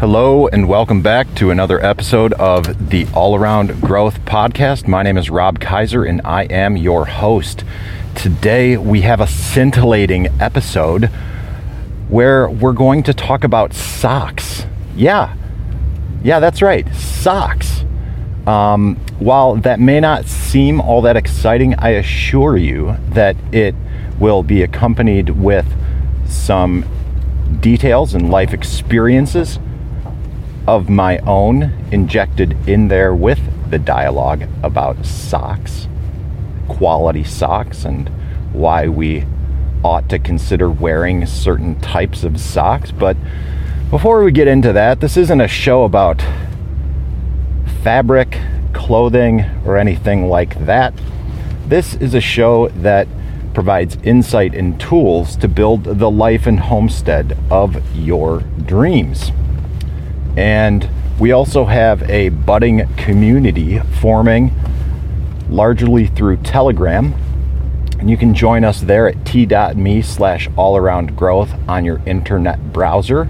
Hello, and welcome back to another episode of the All Around Growth Podcast. My name is Rob Kaiser, and I am your host. Today, we have a scintillating episode where we're going to talk about socks. Yeah, yeah, that's right, socks. Um, while that may not seem all that exciting, I assure you that it will be accompanied with some details and life experiences of my own injected in there with the dialogue about socks, quality socks, and why we ought to consider wearing certain types of socks. But before we get into that, this isn't a show about fabric, clothing, or anything like that. This is a show that provides insight and tools to build the life and homestead of your dreams. And we also have a budding community forming largely through Telegram. And you can join us there at t.me slash all around growth on your internet browser.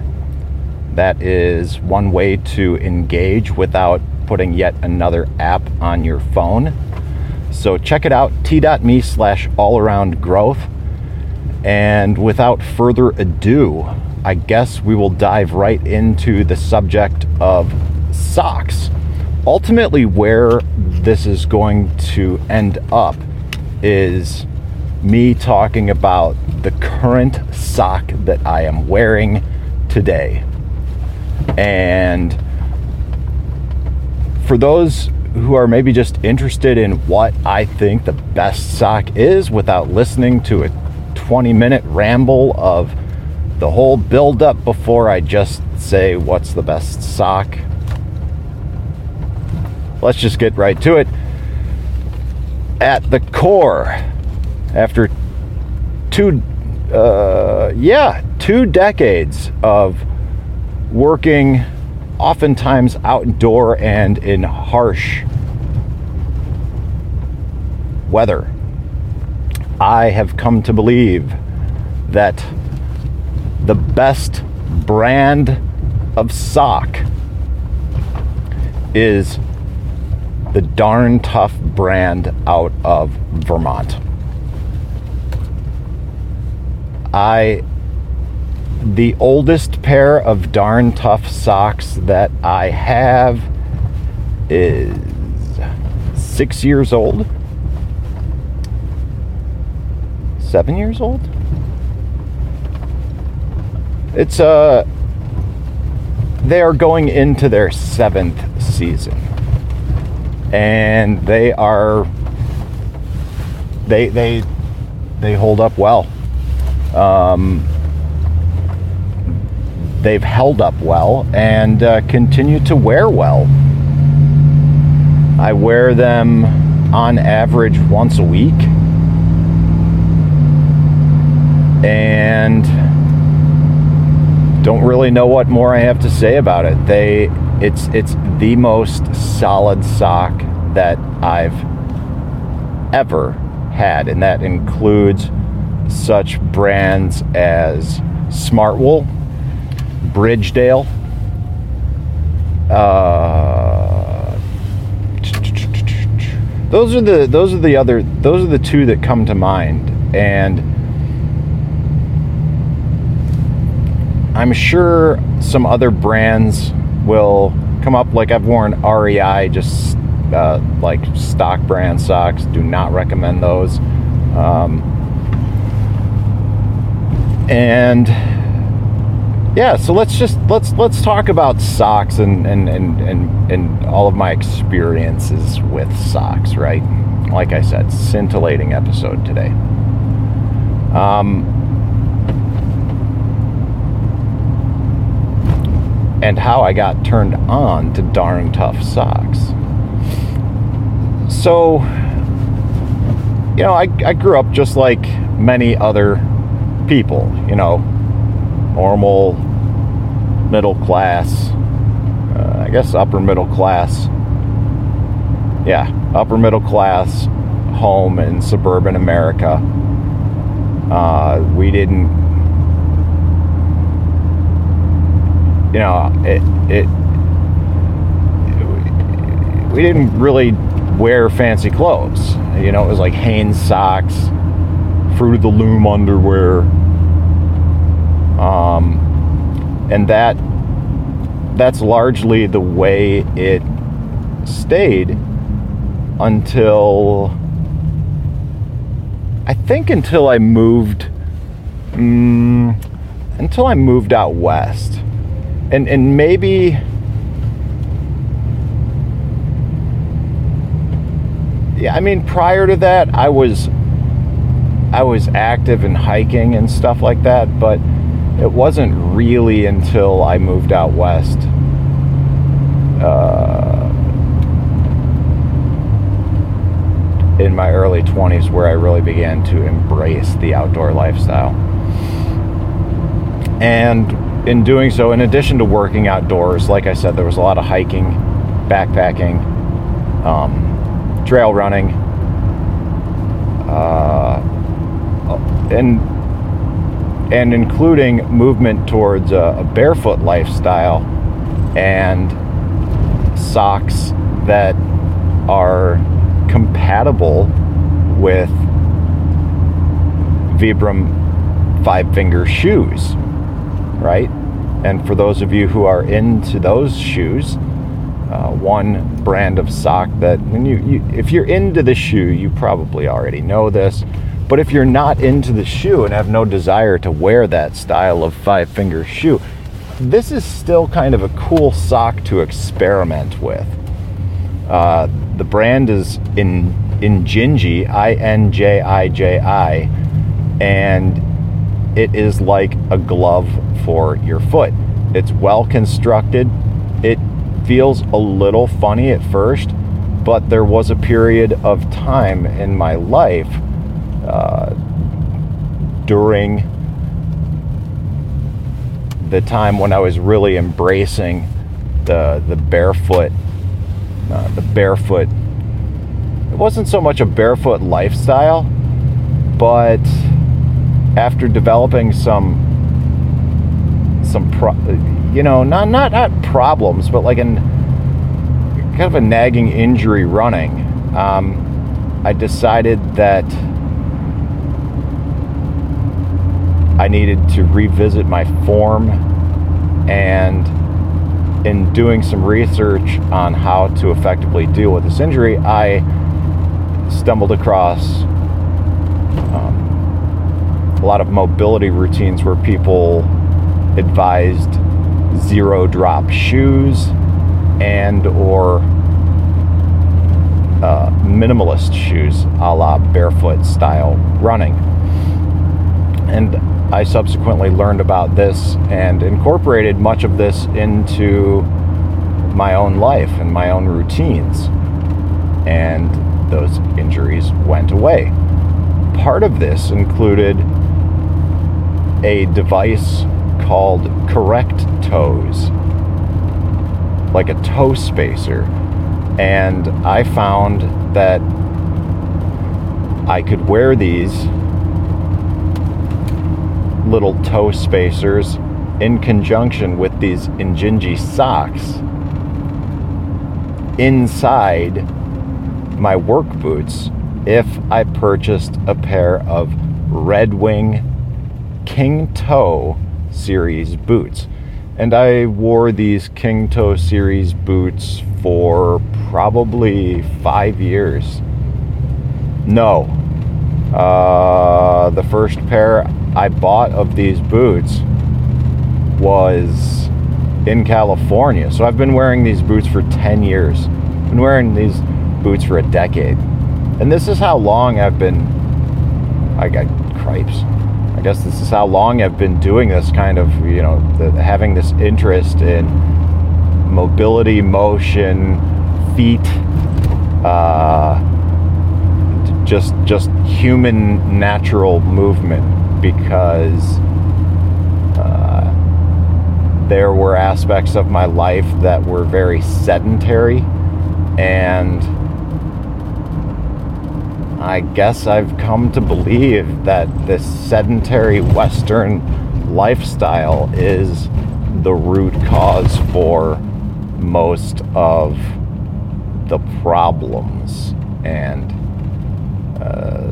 That is one way to engage without putting yet another app on your phone. So check it out, t.me slash all around growth. And without further ado, I guess we will dive right into the subject of socks. Ultimately, where this is going to end up is me talking about the current sock that I am wearing today. And for those who are maybe just interested in what I think the best sock is without listening to a 20 minute ramble of the whole build up before I just say what's the best sock. Let's just get right to it. At the core, after two, uh, yeah, two decades of working oftentimes outdoor and in harsh weather. I have come to believe that the best brand of sock is the darn tough brand out of Vermont. I the oldest pair of darn tough socks that I have is six years old. Seven years old? It's uh they are going into their seventh season. And they are they they they hold up well. Um, they've held up well and uh, continue to wear well. I wear them on average once a week. And don't really know what more I have to say about it. They it's it's the most solid sock that I've ever had and that includes such brands as Smartwool Bridgedale. Uh, those are the those are the other those are the two that come to mind, and I'm sure some other brands will come up. Like I've worn REI, just uh, like stock brand socks. Do not recommend those. Um, and yeah so let's just let's let's talk about socks and and and and, and all of my experiences with socks right like i said scintillating episode today um and how i got turned on to darn tough socks so you know i, I grew up just like many other people you know normal middle class, uh, I guess upper middle class, yeah, upper middle class home in suburban America. Uh, we didn't you know, it, it we didn't really wear fancy clothes. You know, it was like Hanes socks, Fruit of the Loom underwear, um, and that that's largely the way it stayed until I think until I moved um, until I moved out west. And and maybe Yeah, I mean prior to that I was I was active in hiking and stuff like that, but it wasn't really until I moved out west uh, in my early 20s where I really began to embrace the outdoor lifestyle. And in doing so, in addition to working outdoors, like I said, there was a lot of hiking, backpacking, um, trail running, uh, and and including movement towards a, a barefoot lifestyle and socks that are compatible with Vibram five finger shoes, right? And for those of you who are into those shoes, uh, one brand of sock that, and you, you, if you're into the shoe, you probably already know this. But if you're not into the shoe and have no desire to wear that style of five finger shoe, this is still kind of a cool sock to experiment with. Uh, the brand is in Injinji, I N J I J I, and it is like a glove for your foot. It's well constructed. It feels a little funny at first, but there was a period of time in my life uh, during the time when I was really embracing the the barefoot uh, the barefoot. It wasn't so much a barefoot lifestyle, but after developing some some pro, you know not not not problems, but like an kind of a nagging injury running, um, I decided that I needed to revisit my form and in doing some research on how to effectively deal with this injury, I stumbled across um, a lot of mobility routines where people advised zero drop shoes and or uh, minimalist shoes a la barefoot style running and I subsequently learned about this and incorporated much of this into my own life and my own routines. And those injuries went away. Part of this included a device called Correct Toes, like a toe spacer. And I found that I could wear these little toe spacers in conjunction with these Injinji socks inside my work boots if I purchased a pair of Red Wing King Toe series boots. And I wore these King Toe series boots for probably five years. No. Uh, the first pair I bought of these boots was in California. So I've been wearing these boots for 10 years. I've been wearing these boots for a decade. And this is how long I've been I got cripes. I guess this is how long I've been doing this kind of, you know, the, having this interest in mobility, motion, feet, uh, just just human natural movement because uh, there were aspects of my life that were very sedentary and I guess I've come to believe that this sedentary Western lifestyle is the root cause for most of the problems and uh,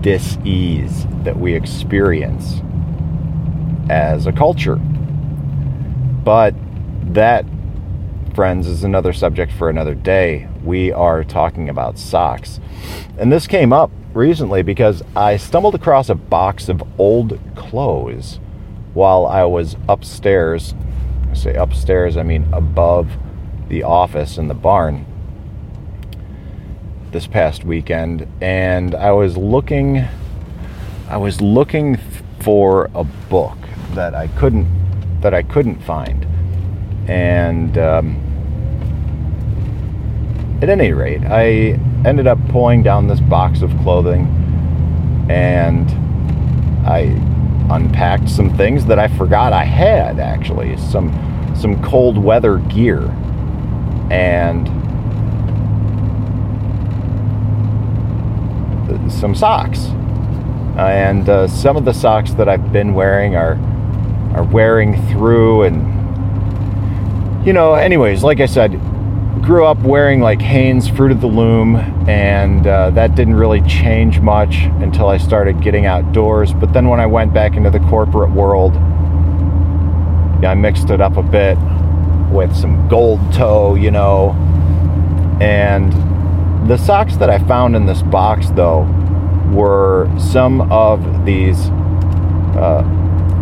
dis-ease that we experience as a culture. But that, friends, is another subject for another day. We are talking about socks. And this came up recently because I stumbled across a box of old clothes while I was upstairs. I say upstairs, I mean above the office in the barn this past weekend and I was looking I was looking for a book that I couldn't that I couldn't find and um, at any rate I ended up pulling down this box of clothing and I unpacked some things that I forgot I had actually some some cold weather gear and some socks. and uh, some of the socks that I've been wearing are are wearing through and you know, anyways, like I said, grew up wearing like Hanes Fruit of the Loom, and uh, that didn't really change much until I started getting outdoors. But then when I went back into the corporate world, yeah, I mixed it up a bit with some gold toe, you know, and the socks that I found in this box, though, were some of these uh,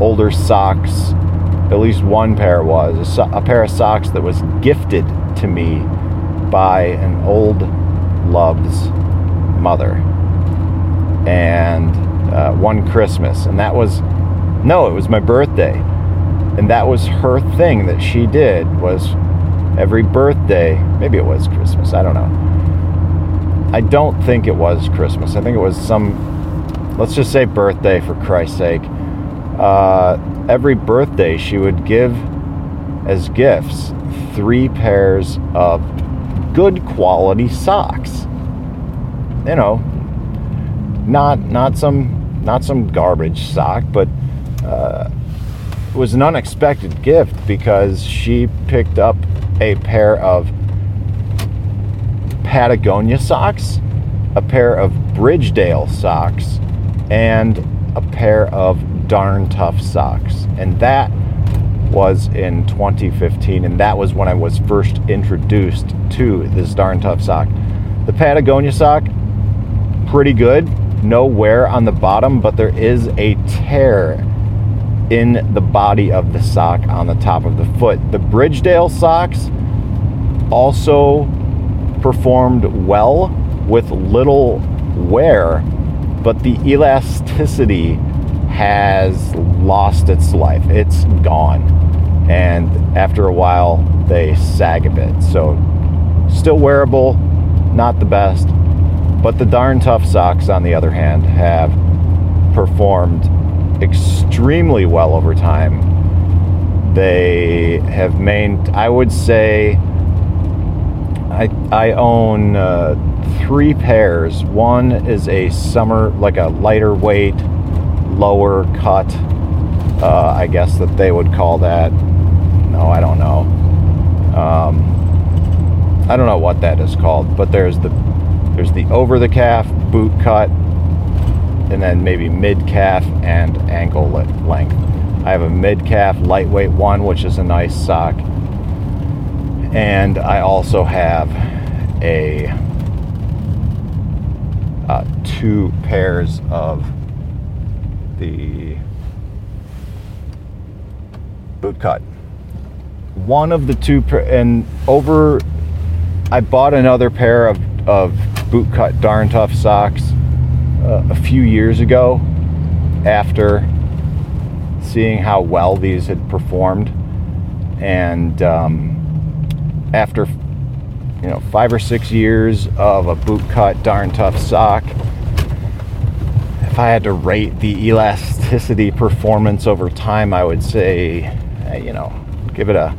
older socks. At least one pair was a, so- a, pair of socks that was gifted to me by an old love's mother. And uh, one Christmas, and that was no, it was my birthday, and that was her thing that she did was every birthday. Maybe it was Christmas. I don't know I don't think it was Christmas. I think it was some, let's just say birthday for Christ's sake. Uh, every birthday, she would give as gifts three pairs of good quality socks. You know, not not some not some garbage sock, but uh, it was an unexpected gift because she picked up a pair of Patagonia socks, a pair of Bridgedale socks, and a pair of Darn Tough socks. And that was in 2015, and that was when I was first introduced to this Darn Tough sock. The Patagonia sock, pretty good. No wear on the bottom, but there is a tear in the body of the sock on the top of the foot. The Bridgedale socks also performed well with little wear, but the elasticity has lost its life. It's gone. And after a while, they sag a bit. So, still wearable, not the best. But the darn tough socks, on the other hand, have performed extremely well over time. They have maintained, I would say, I, I own uh, three pairs. One is a summer, like a lighter weight, lower cut. Uh, I guess that they would call that. No, I don't know. Um, I don't know what that is called, but there's the there's the over the calf boot cut, and then maybe mid calf and ankle length. I have a mid calf lightweight one, which is a nice sock and I also have a uh, two pairs of the boot cut. One of the two, and over, I bought another pair of, of boot cut darn tough socks uh, a few years ago after seeing how well these had performed. And um, after you know five or six years of a boot cut darn tough sock if i had to rate the elasticity performance over time i would say you know give it a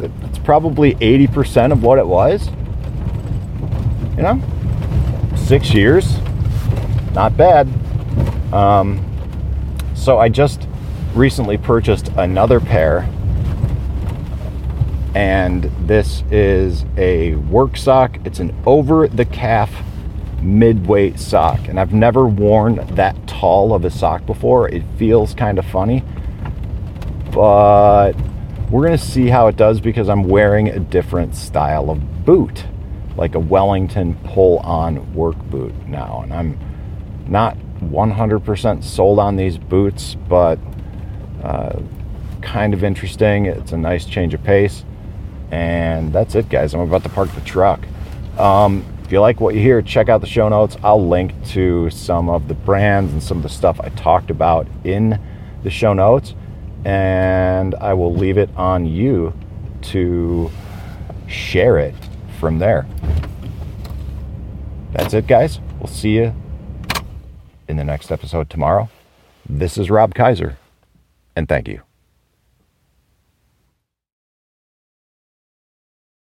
it's probably 80% of what it was. You know six years not bad. Um, So I just recently purchased another pair, and this is a work sock. It's an over the calf mid-weight sock, and I've never worn that tall of a sock before. It feels kind of funny, but we're gonna see how it does because I'm wearing a different style of boot, like a Wellington pull-on work boot now, and I'm not 100% sold on these boots, but uh, kind of interesting. It's a nice change of pace. And that's it, guys. I'm about to park the truck. Um, if you like what you hear, check out the show notes. I'll link to some of the brands and some of the stuff I talked about in the show notes. And I will leave it on you to share it from there. That's it, guys. We'll see you in the next episode tomorrow. This is Rob Kaiser, and thank you.